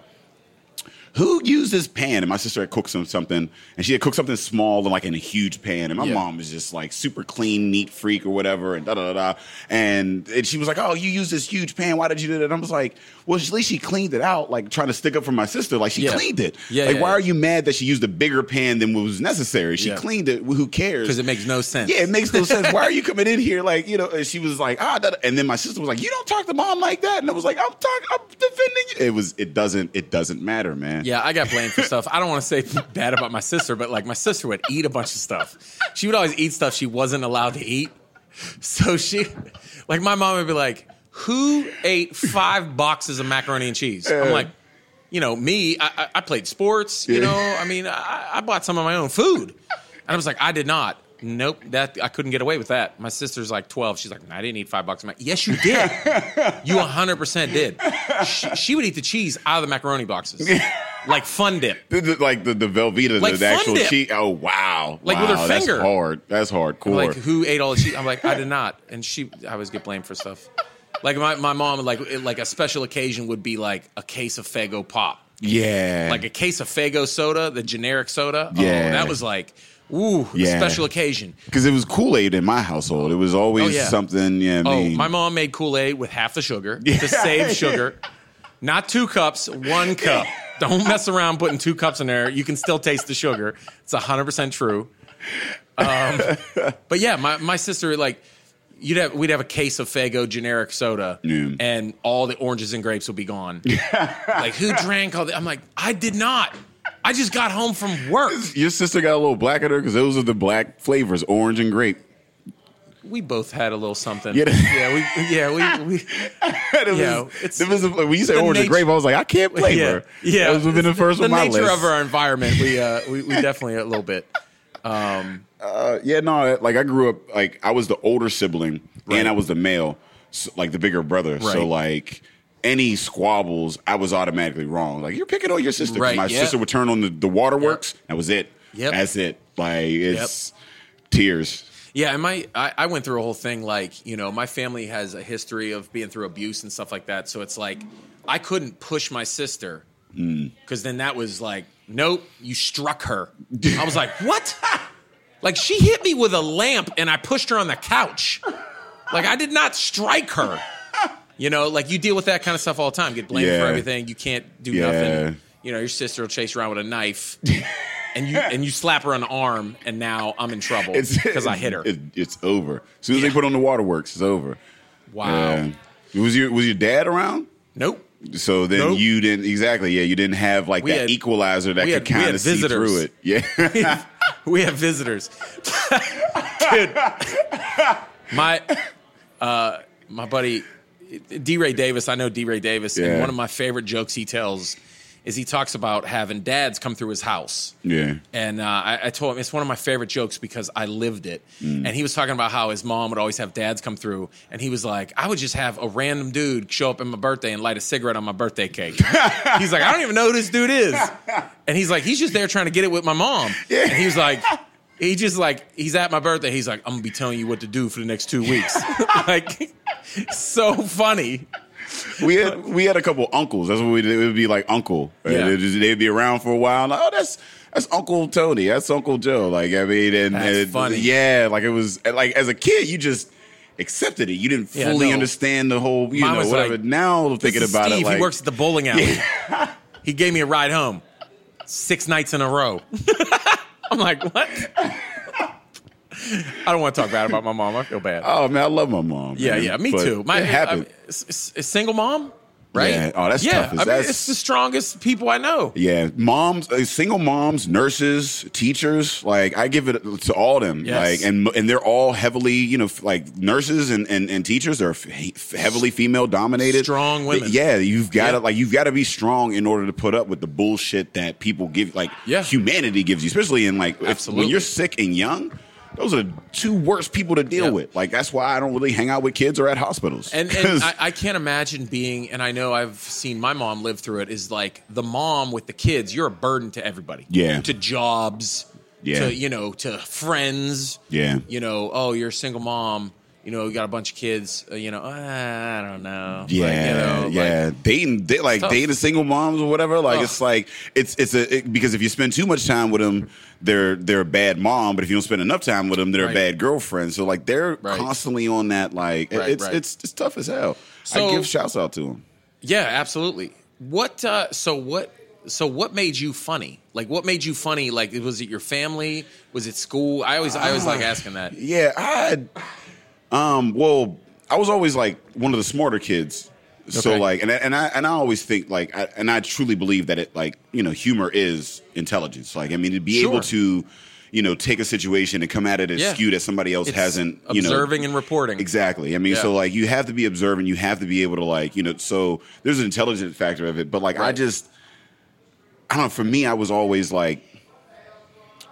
Speaker 3: who used this pan? And my sister had cooked some something, and she had cooked something small and like in a huge pan. And my
Speaker 2: Yeah.
Speaker 3: mom was just like super clean, neat freak or whatever, and da da da da. And, and she was like, "Oh, you used this huge pan. Why did you do that?" And I was like, "Well, at least she cleaned it out, like trying to stick up for my sister. Like she
Speaker 2: Yeah.
Speaker 3: cleaned it.
Speaker 2: Yeah,
Speaker 3: like
Speaker 2: yeah,
Speaker 3: why are you mad that she used a bigger pan than what was necessary? She cleaned it. Who cares?
Speaker 2: because it makes no sense.
Speaker 3: Yeah, it makes no sense. Why are you coming in here like you know? And she was like, ah, da, da. and then my sister was like, you don't talk to mom like that, and I was like, I'm talking, I'm defending you. It was, it doesn't, it doesn't matter, man.
Speaker 2: Yeah, I got blamed for stuff. I don't want to say bad about my sister, but like my sister would eat a bunch of stuff. She would always eat stuff she wasn't allowed to eat. So she, like my mom would be like, "Who ate five boxes of macaroni and cheese?" I'm like, you know, me. I, I- played sports. You know, I mean, I, I bought some of my own food, and I was like, I did not. Nope, that I couldn't get away with that. My sister's like 12. She's like, I didn't eat five boxes. of mac-" Yes, you did. you 100% did. She, she would eat the cheese out of the macaroni boxes, like fun dip.
Speaker 3: The- the- like the the Velveeta,
Speaker 2: Like
Speaker 3: the, the actual
Speaker 2: Dip.
Speaker 3: cheese. Oh wow,
Speaker 2: Like with her
Speaker 3: that's
Speaker 2: finger.
Speaker 3: That's hard. That's hardcore.
Speaker 2: Like who ate all the cheese? I'm like, I did not. And she, I always get blamed for stuff. Like my, my mom, like it- like a special occasion would be like a case of Faygo pop,
Speaker 3: yeah,
Speaker 2: like a case of Faygo soda, the generic soda. Oh,
Speaker 3: Yeah.
Speaker 2: that was like, ooh, a
Speaker 3: Yeah.
Speaker 2: special occasion.
Speaker 3: because it was Kool Aid in my household. It was oh, always
Speaker 2: Oh, yeah.
Speaker 3: something. Yeah, I
Speaker 2: Oh,
Speaker 3: mean,
Speaker 2: my mom made Kool Aid with half the sugar
Speaker 3: Yeah.
Speaker 2: to save sugar. Not two cups, one cup. Don't mess around putting two cups in there. You can still taste the sugar. It's 100% true. Um, but yeah, my, my sister, like, you'd have, we'd have a case of Faygo generic soda,
Speaker 3: Yeah.
Speaker 2: and all the oranges and grapes would be gone. like, who drank all that? I'm like, I did not. I just got home from work.
Speaker 3: Your sister got a little black at her because those are the black flavors, orange and grape.
Speaker 2: We both had a little something.
Speaker 3: Yeah.
Speaker 2: yeah, we, yeah, we, we,
Speaker 3: It was-
Speaker 2: Yeah, it's-
Speaker 3: it was- when you say
Speaker 2: the
Speaker 3: orange
Speaker 2: nature-
Speaker 3: grape, I was like, I can't flavor.
Speaker 2: Yeah, yeah.
Speaker 3: that was within the first
Speaker 2: the
Speaker 3: on my
Speaker 2: nature
Speaker 3: list.
Speaker 2: of our environment. We, uh, we, we definitely a little bit. Um,
Speaker 3: Uh, yeah, no, like I grew up like I was the older sibling
Speaker 2: Right.
Speaker 3: and I was the male, so, like the bigger brother. So like, any squabbles, I was automatically wrong. Like you're picking on your sister.
Speaker 2: Right,
Speaker 3: My
Speaker 2: yeah.
Speaker 3: sister would turn on the, the waterworks. That was it.
Speaker 2: Yep.
Speaker 3: That's it. Like it's tears.
Speaker 2: Yeah, and my I, I went through a whole thing like you know my family has a history of being through abuse and stuff like that. So it's like I couldn't push my sister mm. because then that was like nope, you struck her. I was like what? like she hit me with a lamp and I pushed her on the couch. Like I did not strike her. You know, like you deal with that kind of stuff all the time. Get blamed
Speaker 3: Yeah.
Speaker 2: for everything. You can't do
Speaker 3: Yeah.
Speaker 2: nothing. You know, your sister will chase you around with a knife. And you and you slap her on the arm, and now I'm in trouble because I hit her.
Speaker 3: it- it's over. As soon as they put on the waterworks, it's over.
Speaker 2: wow.
Speaker 3: Yeah. Was your was your dad around?
Speaker 2: Nope.
Speaker 3: So then
Speaker 2: Nope.
Speaker 3: you didn't exactly. Yeah, you didn't have like
Speaker 2: We
Speaker 3: that
Speaker 2: had-
Speaker 3: equalizer that could kind of see through it. Yeah.
Speaker 2: we have visitors. Dude, my uh, my buddy DeRay Davis. I know DeRay Davis, and
Speaker 3: Yeah.
Speaker 2: one of my favorite jokes he tells is he talks about having dads come through his house.
Speaker 3: yeah.
Speaker 2: And uh, I, I told him it's one of my favorite jokes because I lived it.
Speaker 3: Mm.
Speaker 2: And he was talking about how his mom would always have dads come through, and he was like, "I would just have a random dude show up on my birthday and light a cigarette on my birthday cake." he's like, "I don't even know who this dude is," and he's like, "He's just there trying to get it with my mom." And he was like. He just like he's at my birthday. He's like, I'm gonna be telling you what to do for the next two weeks. like, so funny.
Speaker 3: We had we had a couple uncles. That's what we did. It would be like uncle. And
Speaker 2: Yeah.
Speaker 3: it just- they'd be around for a while. Like, oh, that's that's Uncle Tony. That's Uncle Joe. Like I mean, and,
Speaker 2: That's
Speaker 3: and-
Speaker 2: funny.
Speaker 3: Yeah, like it was like as a kid, you just accepted it. You didn't
Speaker 2: Yeah,
Speaker 3: fully
Speaker 2: no.
Speaker 3: understand the whole. You
Speaker 2: Mine
Speaker 3: know, whatever.
Speaker 2: like,
Speaker 3: now thinking
Speaker 2: This is
Speaker 3: about
Speaker 2: Steve,
Speaker 3: it, like
Speaker 2: he works at the bowling alley. he gave me a ride home six nights in a row. I'm like, what? I don't want to talk bad about my mom. I feel bad.
Speaker 3: oh man, I love my mom.
Speaker 2: yeah,
Speaker 3: man.
Speaker 2: yeah, me
Speaker 3: But
Speaker 2: too. My
Speaker 3: it happened.
Speaker 2: I mean, s- s- a single mom, right?
Speaker 3: Yeah. Oh, that's
Speaker 2: yeah.
Speaker 3: tough.
Speaker 2: I mean,
Speaker 3: That's-
Speaker 2: it's the strongest people I know.
Speaker 3: Yeah, moms, uh, single moms, nurses, teachers. Like I give it to all of them.
Speaker 2: Yes.
Speaker 3: Like and and they're all heavily, you know, like nurses and and, and teachers are heavily female dominated.
Speaker 2: Strong women.
Speaker 3: Yeah, you've got to
Speaker 2: Yeah.
Speaker 3: like you've got to be strong in order to put up with the bullshit that people give. Like
Speaker 2: Yeah.
Speaker 3: humanity gives you, especially in like if, when you're sick and young. Those are the two worst people to deal
Speaker 2: Yeah.
Speaker 3: with. Like that's why I don't really hang out with kids or at hospitals.
Speaker 2: And, and I, I can't imagine being, and I know I've seen my mom live through it, is like the mom with the kids, you're a burden to everybody.
Speaker 3: Yeah.
Speaker 2: To jobs,
Speaker 3: Yeah.
Speaker 2: to, you know, to friends.
Speaker 3: Yeah.
Speaker 2: You know, oh, you're a single mom, you know, you got a bunch of kids, uh, you know, uh, I don't know. Like, you
Speaker 3: Yeah,
Speaker 2: like-
Speaker 3: yeah. dating, they, like
Speaker 2: tough.
Speaker 3: dating single moms or whatever. Like it's like it's it's a it, because if you spend too much time with them, they're they're a bad mom. But if you don't spend enough time with them, they're
Speaker 2: Right.
Speaker 3: a bad girlfriend. So like they're
Speaker 2: Right.
Speaker 3: constantly on that. Like
Speaker 2: Right,
Speaker 3: it's it's it's tough as hell.
Speaker 2: So-
Speaker 3: I give shouts out to them.
Speaker 2: Yeah, absolutely. What? Uh, so what? So what made you funny? Like, what made you funny? Like, was it your family? Was it school? I always, I always like asking that.
Speaker 3: Yeah, I um well, I was always like one of the smarter kids. So
Speaker 2: Okay.
Speaker 3: like and I- and I and I always think like I, and I truly believe that it like, you know, humor is intelligence. Like I mean to be
Speaker 2: Sure.
Speaker 3: able to you know, take a situation and come at it as
Speaker 2: Yeah.
Speaker 3: skewed as somebody else
Speaker 2: It's
Speaker 3: hasn't, you know,
Speaker 2: observing and reporting.
Speaker 3: Exactly. I mean,
Speaker 2: Yeah.
Speaker 3: so like you have to be observant. You have to be able to like, you know, so there's an intelligent factor of it. But like, I just, I don't know. For me, I was always like,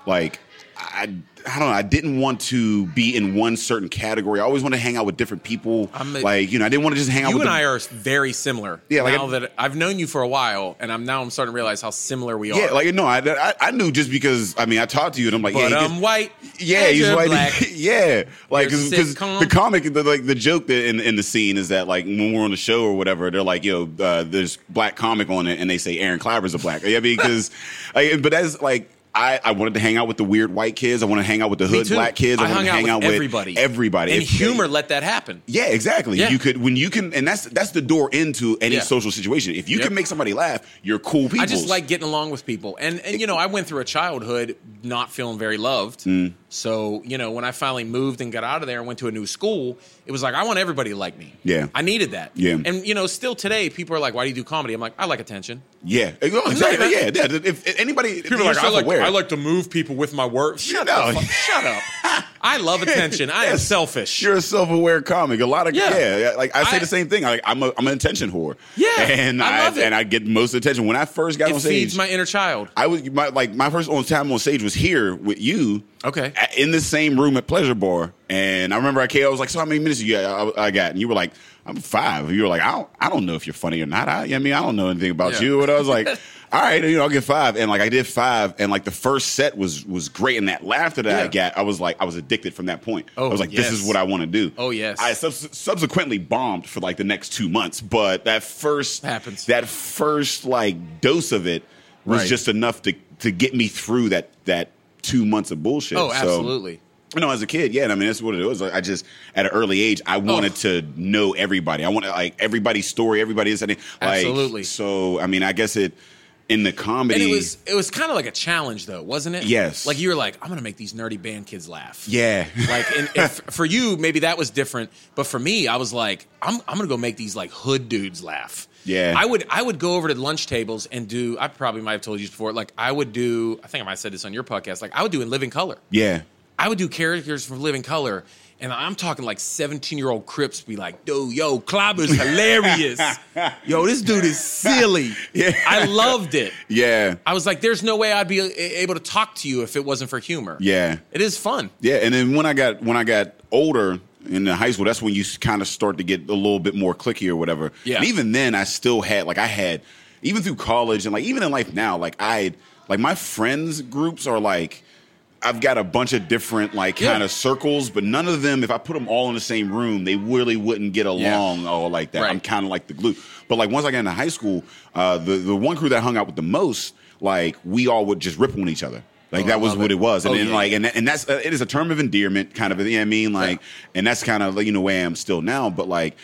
Speaker 3: like, I, I don't know. I didn't want to be in one certain category. I always want to hang out with different people.
Speaker 2: I'm a-
Speaker 3: like, you know, I didn't want to just hang out with
Speaker 2: You
Speaker 3: with
Speaker 2: and
Speaker 3: the-
Speaker 2: I are very similar.
Speaker 3: Yeah, like
Speaker 2: now
Speaker 3: I-
Speaker 2: that I've known you for a while, and I'm now I'm starting to realize how similar we are.
Speaker 3: Yeah, like no, I, I I knew just because I mean I talked to you and I'm like,
Speaker 2: but
Speaker 3: yeah,
Speaker 2: I'm white.
Speaker 3: Yeah, he's white. Yeah, like because the comic, the, like the joke that in in the scene is that like when we're on the show or whatever, they're like, yo, uh, there's black comic on it, and they say Aaron Kleiber's a black. I mean, because, like, but that's like. I, I wanted to hang out with the weird white kids. I want to hang out with the hood black kids. I,
Speaker 2: I
Speaker 3: want
Speaker 2: hung
Speaker 3: to hang out with
Speaker 2: everybody.
Speaker 3: Everybody.
Speaker 2: And
Speaker 3: If-
Speaker 2: humor let that happen.
Speaker 3: yeah, exactly.
Speaker 2: Yeah.
Speaker 3: You could when you can, and that's that's the door into any
Speaker 2: Yeah.
Speaker 3: social situation. If you
Speaker 2: Yep.
Speaker 3: can make somebody laugh, you're cool people.
Speaker 2: I just like getting along with people, and and you know I went through a childhood not feeling very loved.
Speaker 3: Mm.
Speaker 2: So you know when I finally moved and got out of there and went to a new school, it was like I want everybody to like me.
Speaker 3: Yeah.
Speaker 2: I needed that.
Speaker 3: Yeah.
Speaker 2: and you know still today people are like, why do you do comedy? I'm like, I like attention.
Speaker 3: Yeah, exactly. Yeah, yeah. If, if anybody,
Speaker 2: People are like, I like,
Speaker 3: self-aware.
Speaker 2: I like to move people with my words. Shut
Speaker 3: No.
Speaker 2: up! Shut up! I love attention. I am selfish.
Speaker 3: You're a self-aware comic. A lot of yeah,
Speaker 2: Yeah.
Speaker 3: like I say
Speaker 2: I-
Speaker 3: the same thing. Like I'm a, I'm an attention whore.
Speaker 2: Yeah,
Speaker 3: and
Speaker 2: I it.
Speaker 3: and I get most attention when I first got
Speaker 2: it
Speaker 3: on stage.
Speaker 2: feeds my inner child.
Speaker 3: I was my like my first on time on stage was here with you.
Speaker 2: Okay.
Speaker 3: In the same room at Pleasure Bar, and I remember I came. I was like, "So how many minutes you got?" I, I got, and you were like, "I'm five. You were like, "I don't, I don't know if you're funny or not. I, I mean, I don't know anything about
Speaker 2: Yeah.
Speaker 3: you." And I was like, "All right, you know, I'll get five. And like I did five, and like the first set was was great, and that laughter that I got, I was like, I was addicted from that point.
Speaker 2: Oh,
Speaker 3: I was like, "This is what I want to do."
Speaker 2: Oh, yes.
Speaker 3: I subs- subsequently bombed for like the next two months, but that first
Speaker 2: Happens.
Speaker 3: that first like dose of it was
Speaker 2: Right.
Speaker 3: just enough to to get me through that that two months of bullshit.
Speaker 2: Oh,
Speaker 3: So,
Speaker 2: absolutely.
Speaker 3: you know, as a kid, yeah, and I mean that's what it was. Like, I just at an early age, I oh. wanted
Speaker 2: Oh.
Speaker 3: to know everybody. I wanted like everybody's story, everybody's like,
Speaker 2: Absolutely.
Speaker 3: So I mean, I guess it in the comedy.
Speaker 2: And it was it was kind of like a challenge, though, wasn't it?
Speaker 3: Yes.
Speaker 2: Like you were like, I'm gonna make these nerdy band kids laugh.
Speaker 3: yeah,
Speaker 2: Like, and if, for you, maybe that was different, but for me, I was like, I'm I'm gonna go make these like hood dudes laugh.
Speaker 3: Yeah.
Speaker 2: I would I would go over to lunch tables and do. I probably might have told you before. Like I would do. I think I might have said this on your podcast. Like I would do in Living Color.
Speaker 3: yeah,
Speaker 2: I would do characters from Living Color, and I'm talking like 17 year old Crips be like, "Yo, yo, Kleiber's hilarious. yo, this dude is silly.
Speaker 3: Yeah.
Speaker 2: I loved it.
Speaker 3: yeah,
Speaker 2: I was like, there's no way I'd be eh, able to talk to you if it wasn't for humor.
Speaker 3: yeah.
Speaker 2: It is fun.
Speaker 3: Yeah, and then when I got when I got older in the high school, that's when you kind of start to get a little bit more clicky or whatever.
Speaker 2: Yeah.
Speaker 3: And even then, I still had like I had even through college and like even in life now, like I like my friends groups are like. I've got a bunch of different like
Speaker 2: Yeah.
Speaker 3: kind of circles, but none of them, if I put them all in the same room, they really wouldn't get along all like that.
Speaker 2: Right.
Speaker 3: I'm kind of like the glue. But like once I got into high school, uh, the the one crew that I hung out with the most, like we all would just rip on each other. Like
Speaker 2: Oh,
Speaker 3: that was what
Speaker 2: it.
Speaker 3: it was, and
Speaker 2: Oh,
Speaker 3: then
Speaker 2: yeah.
Speaker 3: like and and that's uh, it is a term of endearment, kind of. You know what I mean? Like, and that's kind of you know where I am still now. But like,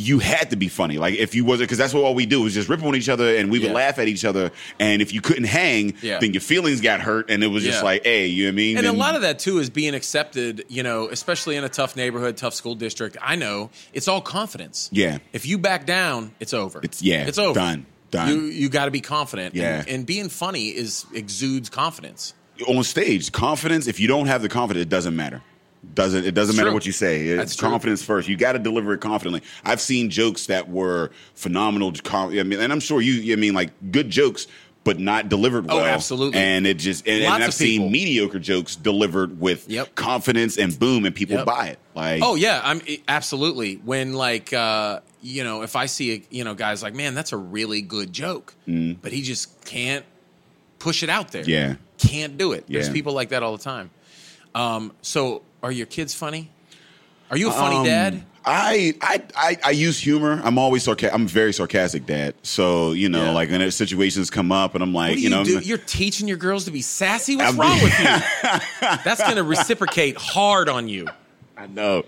Speaker 3: you had to be funny. Like if you wasn't, because that's what all we do is just rip on each other, and we would
Speaker 2: Yeah.
Speaker 3: laugh at each other. And if you couldn't hang,
Speaker 2: Yeah.
Speaker 3: then your feelings got hurt, and it was just like, hey, you know what I mean?
Speaker 2: And a lot of that too is being accepted, you know, especially in a tough neighborhood, tough school district. I know it's all confidence.
Speaker 3: Yeah.
Speaker 2: If you back down, it's over.
Speaker 3: It's- yeah,
Speaker 2: It's over.
Speaker 3: done, done.
Speaker 2: You you got to be confident.
Speaker 3: Yeah.
Speaker 2: And, and being funny is exudes confidence.
Speaker 3: on stage, confidence. If you don't have the confidence, it doesn't matter. Doesn't it doesn't matter
Speaker 2: True.
Speaker 3: what you say? It's
Speaker 2: That's true.
Speaker 3: confidence first. You got to deliver it confidently. I've seen jokes that were phenomenal. com- I mean, and I'm sure you. I mean, like good jokes, but not delivered
Speaker 2: Oh,
Speaker 3: well.
Speaker 2: absolutely.
Speaker 3: And it just and, and I've seen mediocre jokes delivered with
Speaker 2: Yep.
Speaker 3: confidence and boom, and people
Speaker 2: Yep.
Speaker 3: buy it. Like
Speaker 2: Oh yeah, I'm absolutely. When like uh, you know, if I see a, you know guys like, man, that's a really good joke, but he just can't push it out there.
Speaker 3: Yeah.
Speaker 2: can't do it. There's people like that all the time. Um, so, are your kids funny? Are you a funny
Speaker 3: Um,
Speaker 2: dad?
Speaker 3: I, I I I use humor. I'm always sarcastic. I'm a very sarcastic dad. So you know,
Speaker 2: Yeah.
Speaker 3: like when situations come up, and I'm like, you,
Speaker 2: you,
Speaker 3: know,
Speaker 2: do? you're teaching your girls to be sassy. What's
Speaker 3: I'm-
Speaker 2: wrong with you? That's going to reciprocate hard on you.
Speaker 3: I know.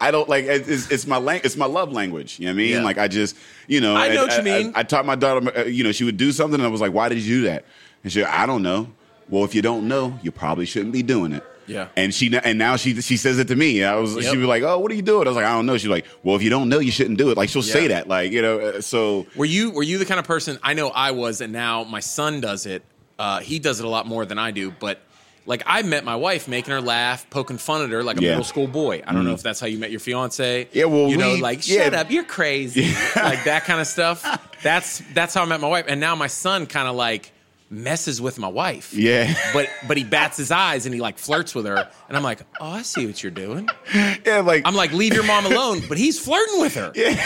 Speaker 3: I don't like it's, it's my lang- it's my love language. You know what I mean?
Speaker 2: Yeah.
Speaker 3: Like I just you know
Speaker 2: I know what you mean.
Speaker 3: I, taught my daughter. uh, You know, she would do something, and I was like, "Why did you do that?" And she, I don't know. Well, if you don't know, you probably shouldn't be doing it.
Speaker 2: Yeah.
Speaker 3: And she and now she she says it to me. I was
Speaker 2: Yep.
Speaker 3: she'd be like, "Oh, what are you doing?" I was like, "I don't know." She's like, "Well, if you don't know, you shouldn't do it." Like she'll say that. Like you know. uh, So
Speaker 2: Were you were you the kind of person? I know I was, and now my son does it. Uh, he does it a lot more than I do, but. Like I met my wife, making her laugh, poking fun at her like a
Speaker 3: Yeah.
Speaker 2: middle school boy. I don't know if that's how you met your fiance.
Speaker 3: Yeah, well,
Speaker 2: you know,
Speaker 3: we-
Speaker 2: like
Speaker 3: yeah.
Speaker 2: shut up, you're crazy, like that kind of stuff. That's that's how I met my wife, and now my son kind of like messes with my wife.
Speaker 3: Yeah.
Speaker 2: but but he bats his eyes and he like flirts with her, and I'm like, oh, I see what you're doing.
Speaker 3: yeah, like
Speaker 2: I'm like, leave your mom alone, but he's flirting with her. Yeah.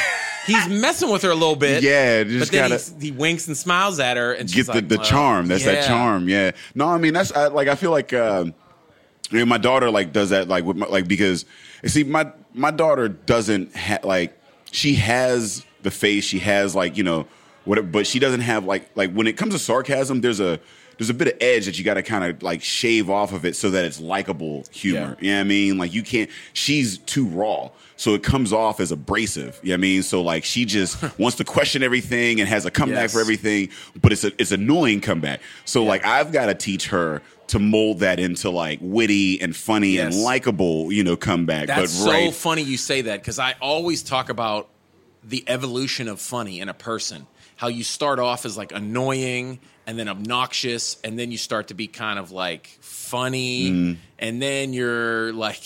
Speaker 2: He's messing with her a little bit.
Speaker 3: Yeah, just
Speaker 2: but then
Speaker 3: gotta-
Speaker 2: he winks and smiles at her, and she's
Speaker 3: get the,
Speaker 2: like,
Speaker 3: the
Speaker 2: "Well,
Speaker 3: charm. That's that charm. Yeah. No, I mean that's I, like I feel like um, you know, my daughter like does that like with my, like because you see my my daughter doesn't ha- like she has the face she has like you know whatever but she doesn't have like like when it comes to sarcasm there's a there's a bit of edge that you got to kind of like shave off of it so that it's likable humor.
Speaker 2: Yeah.
Speaker 3: You know what I mean? Like you can't. She's too raw, so it comes off as abrasive. You know what I mean? So like she just wants to question everything and has a comeback
Speaker 2: Yes.
Speaker 3: for everything, but it's a it's annoying comeback. So like I've got to teach her to mold that into like witty and funny
Speaker 2: Yes.
Speaker 3: and likable, you know, comeback.
Speaker 2: That's
Speaker 3: but
Speaker 2: so
Speaker 3: right,
Speaker 2: funny you say that because I always talk about the evolution of funny in a person. How you start off as like annoying and then obnoxious, and then you start to be kind of like funny,
Speaker 3: Mm-hmm.
Speaker 2: and then you're like,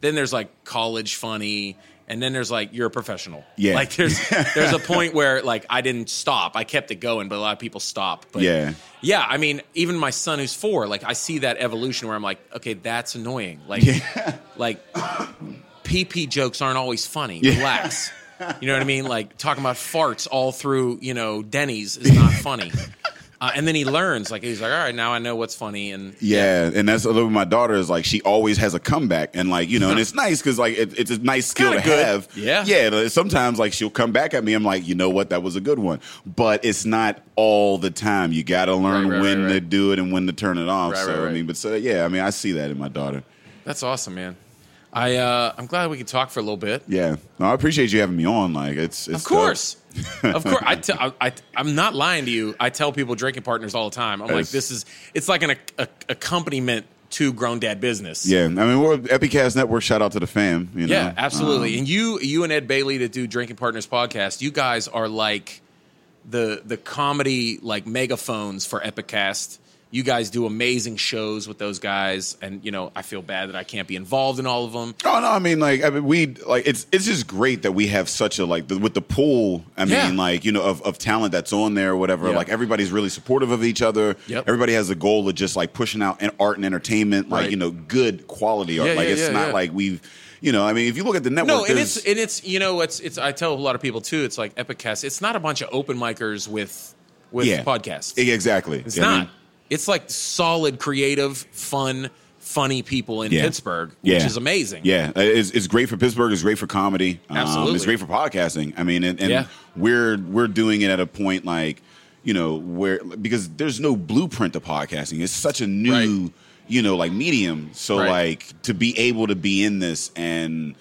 Speaker 2: then there's like college funny. And then there's like you're a professional.
Speaker 3: Yeah.
Speaker 2: Like there's there's a point where like I didn't stop. I kept it going, but a lot of people stop. But
Speaker 3: Yeah.
Speaker 2: yeah, I mean, even my son who's four, like I see that evolution where I'm like, okay, that's annoying. Like, like PP jokes aren't always funny. Relax. You know what I mean? Like talking about farts all through, you know, Denny's is not funny. Uh, and then he learns, like he's like, all right, now I know what's funny, and
Speaker 3: Yeah, and that's a little my daughter is like she always has a comeback, and like you know, and it's nice because like it, it's a nice skill to
Speaker 2: kinda good.
Speaker 3: have.
Speaker 2: Yeah.
Speaker 3: yeah. Sometimes like she'll come back at me, I'm like, you know what, that was a good one, but it's not all the time. You got to learn
Speaker 2: Right, right,
Speaker 3: when
Speaker 2: right,
Speaker 3: to
Speaker 2: right.
Speaker 3: do it and when to turn it off.
Speaker 2: Right,
Speaker 3: so
Speaker 2: right,
Speaker 3: I
Speaker 2: right.
Speaker 3: mean, but so yeah, I mean, I see that in my daughter.
Speaker 2: that's awesome, man. I uh, I'm glad we could talk for a little bit.
Speaker 3: Yeah, no, I appreciate you having me on. Like it's, it's
Speaker 2: Of course. of course. I t- I, I, I'm not lying to you. I tell people drinking partners all the time. I'm like, this is, it's like an a, accompaniment to grown dad business.
Speaker 3: Yeah, I mean, we're Epicast Network. Shout out to the fam. You know?
Speaker 2: Yeah, absolutely.
Speaker 3: Um,
Speaker 2: and you, you and Ed Bailey that do Drinking Partners podcast, you guys are like the the comedy like megaphones for Epicast. You guys do amazing shows with those guys, and you know I feel bad that I can't be involved in all of them.
Speaker 3: Oh no, I mean like I mean we like it's it's just great that we have such a like the, with the pool. I mean like you know of, of talent that's on there, or whatever.
Speaker 2: Yeah.
Speaker 3: Like everybody's really supportive of each other.
Speaker 2: Yep.
Speaker 3: Everybody has a goal of just like pushing out an art and entertainment, like
Speaker 2: Right.
Speaker 3: you know good quality art.
Speaker 2: Yeah,
Speaker 3: like
Speaker 2: yeah,
Speaker 3: it's
Speaker 2: yeah,
Speaker 3: not
Speaker 2: yeah.
Speaker 3: like we've you know I mean if you look at the network,
Speaker 2: No, and it's and it's you know it's it's I tell a lot of people too. It's like Epicast. It's not a bunch of open micers with with
Speaker 3: yeah
Speaker 2: podcasts.
Speaker 3: Exactly.
Speaker 2: It's
Speaker 3: know what I
Speaker 2: not.
Speaker 3: mean?
Speaker 2: It's like solid, creative, fun, funny people in
Speaker 3: Yeah.
Speaker 2: Pittsburgh, which
Speaker 3: Yeah.
Speaker 2: is amazing.
Speaker 3: Yeah, it's, it's great for Pittsburgh. It's great for comedy. Um,
Speaker 2: Absolutely.
Speaker 3: it's great for podcasting. I mean, and, and
Speaker 2: Yeah.
Speaker 3: we're we're doing it at a point like you know where because there's no blueprint to podcasting. It's such a new
Speaker 2: Right.
Speaker 3: you know like medium. So
Speaker 2: Right.
Speaker 3: like to be able to be in this and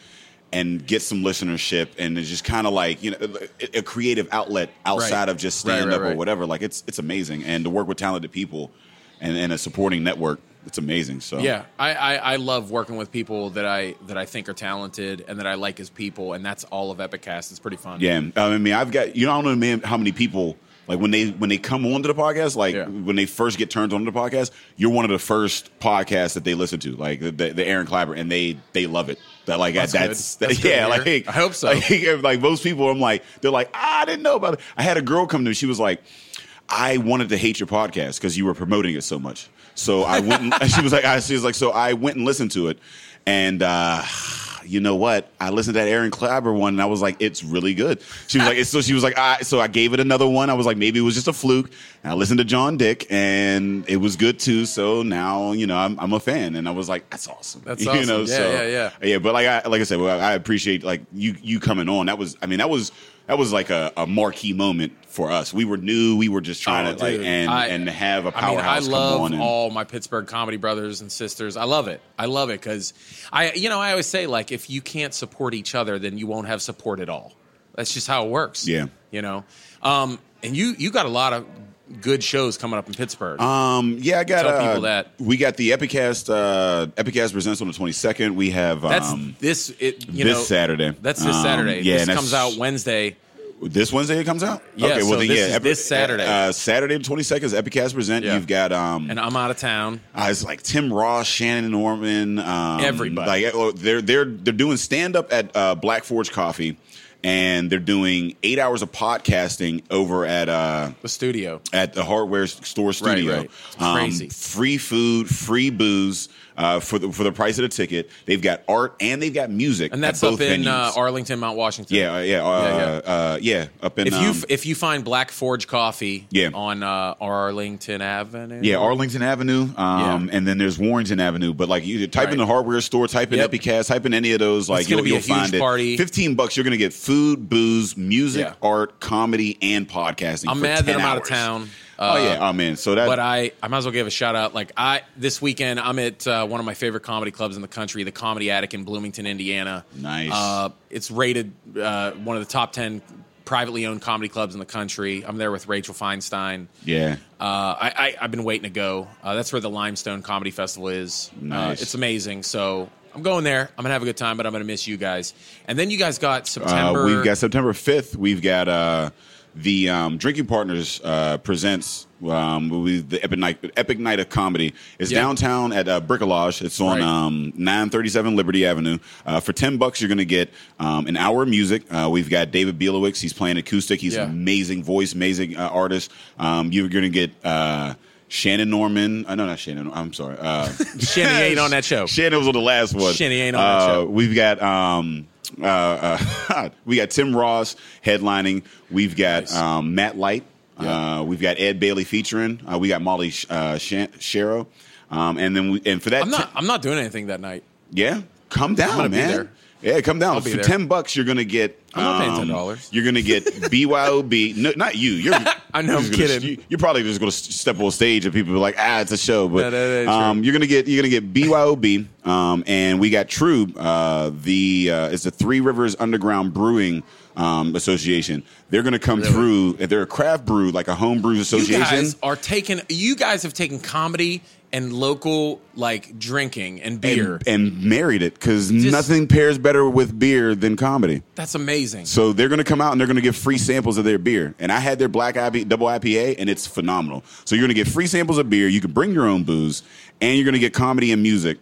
Speaker 3: and get some listenership and it's just kind of like you know a, a creative outlet outside
Speaker 2: Right.
Speaker 3: of just stand
Speaker 2: right,
Speaker 3: up or whatever. Like it's it's amazing and to work with talented people and, and a supporting network. It's amazing. So
Speaker 2: Yeah, I, I, I love working with people that I that I think are talented and that I like as people, and that's all of Epicast. It's pretty fun.
Speaker 3: Yeah, I mean, I've got you know, I don't know man, how many people like when they when they come onto the podcast, like
Speaker 2: Yeah.
Speaker 3: when they first get turned on to the podcast, you're one of the first podcasts that they listen to, like the, the Aaron Kleiber, and they they love it. That like
Speaker 2: That's
Speaker 3: that's,
Speaker 2: good. That's
Speaker 3: yeah, like
Speaker 2: I hope so.
Speaker 3: Like, like most people, I'm like they're like ah, I didn't know about it. I had a girl come to me, she was like. I wanted to hate your podcast because you were promoting it so much. So I went. And, she was like, I, she was like, so I went and listened to it, and uh, you know what? I listened to that Aaron Kleiber one, and I was like, it's really good. She was like, so she was like, I, so I gave it another one. I was like, maybe it was just a fluke. And I listened to John Dick, and it was good too. So now, you know, I'm, I'm a fan, and I was like, that's awesome.
Speaker 2: That's
Speaker 3: you
Speaker 2: awesome.
Speaker 3: know,
Speaker 2: Yeah,
Speaker 3: so
Speaker 2: yeah, yeah.
Speaker 3: yeah. But like I like I said, well, I appreciate like you you coming on. That was, I mean, that was. That was like a, a marquee moment for us. We were new. We were just trying
Speaker 2: Oh,
Speaker 3: to like and
Speaker 2: I-
Speaker 3: and have a
Speaker 2: I mean, I
Speaker 3: powerhouse come
Speaker 2: love
Speaker 3: on. And,
Speaker 2: all my Pittsburgh comedy brothers and sisters. I love it. I love it because I, you know, I always say like, if you can't support each other, then you won't have support at all. That's just how it works.
Speaker 3: Yeah.
Speaker 2: you know. Um, and you, you got a lot of good shows coming up in Pittsburgh.
Speaker 3: Um, yeah, I got
Speaker 2: Tell
Speaker 3: uh,
Speaker 2: people that.
Speaker 3: we got the Epicast. Uh, Epicast presents on the twenty second. We have
Speaker 2: that's
Speaker 3: um,
Speaker 2: this. It, you
Speaker 3: this
Speaker 2: know,
Speaker 3: Saturday.
Speaker 2: That's this
Speaker 3: Um,
Speaker 2: Saturday.
Speaker 3: yeah,
Speaker 2: this comes out Wednesday.
Speaker 3: this Wednesday. It comes out.
Speaker 2: Yeah,
Speaker 3: okay, well
Speaker 2: so
Speaker 3: then
Speaker 2: this
Speaker 3: yeah, Epi-
Speaker 2: this Saturday.
Speaker 3: Uh, Saturday the twenty second is Epicast present.
Speaker 2: Yeah.
Speaker 3: You've got um,
Speaker 2: And I'm out of town.
Speaker 3: Uh, it's like Tim Ross, Shannon Norman, um,
Speaker 2: Everybody.
Speaker 3: Like oh, they're they're they're doing stand up at uh, Black Forge Coffee, and they're doing eight hours of podcasting over at uh,
Speaker 2: The studio.
Speaker 3: at the hardware store studio.
Speaker 2: right. It's crazy.
Speaker 3: Um, free food, free booze uh, for the for the price of the ticket. They've got art and they've got music.
Speaker 2: And that's
Speaker 3: at
Speaker 2: up in uh, Arlington, Mount Washington.
Speaker 3: yeah, uh, yeah, uh,
Speaker 2: Yeah,
Speaker 3: yeah, Uh, yeah, up in
Speaker 2: If you
Speaker 3: um,
Speaker 2: if you find Black Forge Coffee
Speaker 3: Yeah.
Speaker 2: on uh, Arlington Avenue,
Speaker 3: Yeah, Arlington Avenue, um,
Speaker 2: Yeah.
Speaker 3: and then there's Warrington Avenue. But like, you type in the hardware store, type in
Speaker 2: Yep.
Speaker 3: Epicast, type in any of those. Like, you'll, you'll find it.
Speaker 2: party.
Speaker 3: Fifteen bucks, you're gonna get food, booze, music,
Speaker 2: Yeah.
Speaker 3: art, comedy, and podcasting.
Speaker 2: I'm mad that I'm out of
Speaker 3: hours.
Speaker 2: Town.
Speaker 3: oh
Speaker 2: Uh,
Speaker 3: yeah, oh man. So that,
Speaker 2: But I, I might as well give a shout out. Like I this weekend, I'm at uh, one of my favorite comedy clubs in the country, the Comedy Attic in Bloomington, Indiana.
Speaker 3: Nice.
Speaker 2: Uh, it's rated uh, one of the top ten privately owned comedy clubs in the country. I'm there with Rachel Feinstein.
Speaker 3: yeah,
Speaker 2: Uh, I, I, I've been waiting to go. Uh, that's where the Limestone Comedy Festival is.
Speaker 3: Nice.
Speaker 2: Uh, it's amazing. So I'm going there. I'm gonna have a good time, but I'm gonna miss you guys. And then you guys got
Speaker 3: uh,
Speaker 2: September.
Speaker 3: we've got September fifth. We've got uh, the um, Drinking Partners uh, presents um, the Epic Night, Epic Night of Comedy. It's
Speaker 2: Yeah.
Speaker 3: downtown at uh, Bricolage. It's on
Speaker 2: Right.
Speaker 3: um, 937 Liberty Avenue. Uh, for 10 bucks, you're going to get um, an hour of music. Uh, we've got David Bielowicz. He's playing acoustic. He's
Speaker 2: Yeah.
Speaker 3: an amazing voice, amazing uh, artist. Um, you're going to get uh, Shannon Norman. Uh, no, not Shannon. I'm sorry. Uh,
Speaker 2: Shanny ain't on that show.
Speaker 3: Shannon was on the last one.
Speaker 2: Shannon ain't on that
Speaker 3: Uh,
Speaker 2: show.
Speaker 3: We've got um, uh, uh, we got Tim Ross headlining. We've got
Speaker 2: Nice.
Speaker 3: um, Matt Light.
Speaker 2: Yeah.
Speaker 3: Uh, we've got Ed Bailey featuring. Uh, we got Molly Sh- uh, Shero. Um, and then we, and for that,
Speaker 2: I'm not. I'm not doing anything that night.
Speaker 3: yeah, come down, man. Yeah, come down.
Speaker 2: I'll be
Speaker 3: For
Speaker 2: there.
Speaker 3: ten bucks, you're gonna get.
Speaker 2: I'm not paying
Speaker 3: um,
Speaker 2: $10.
Speaker 3: You're gonna get BYOB. No, not you. You're.
Speaker 2: I know,
Speaker 3: you're
Speaker 2: I'm kidding.
Speaker 3: you- You're probably just gonna step on stage and people are like, ah, it's a show. But
Speaker 2: No, ain't true.
Speaker 3: um, you're gonna get you're gonna get BYOB. Um, and we got True. Uh, the uh, it's the Three Rivers Underground Brewing. Um, association. They're going to come through. If They're a craft brew, like a home brews
Speaker 2: You
Speaker 3: association.
Speaker 2: guys are taking. You guys have taken comedy and local like drinking and beer.
Speaker 3: and, and married it because nothing pairs better with beer than comedy.
Speaker 2: That's amazing.
Speaker 3: So they're going to come out and they're going to give free samples of their beer. And I had their black IPA, double IPA, and it's phenomenal. So you're going to get free samples of beer. You can bring your own booze, and you're going to get comedy and music.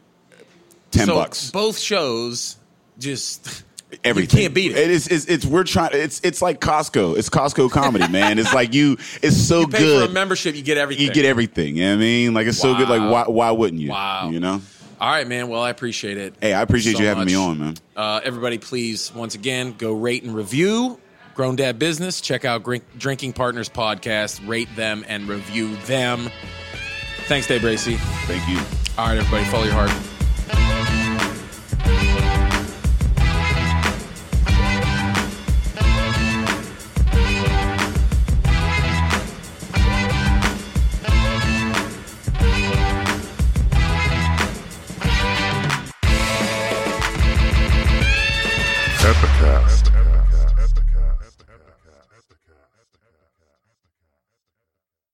Speaker 3: Ten
Speaker 2: so
Speaker 3: bucks.
Speaker 2: Both shows, just
Speaker 3: Everything.
Speaker 2: You can't beat it.
Speaker 3: It is. It's, it's. We're trying. It's. It's like Costco. It's Costco comedy, man. It's like you. It's so
Speaker 2: You pay
Speaker 3: good.
Speaker 2: for a membership, you get everything.
Speaker 3: you get everything. You know what I mean? Like it's so good. Like why? Why wouldn't you?
Speaker 2: Wow.
Speaker 3: You know.
Speaker 2: All right, man. Well, I appreciate it.
Speaker 3: Hey, I appreciate
Speaker 2: so
Speaker 3: you having me on, man.
Speaker 2: Uh, everybody, please, once again, go rate and review Grown Dad Business. Check out Drinking Partners podcast. Rate them and review them. Thanks, Dave Bracy.
Speaker 3: Thank you.
Speaker 2: All right, everybody, follow your heart.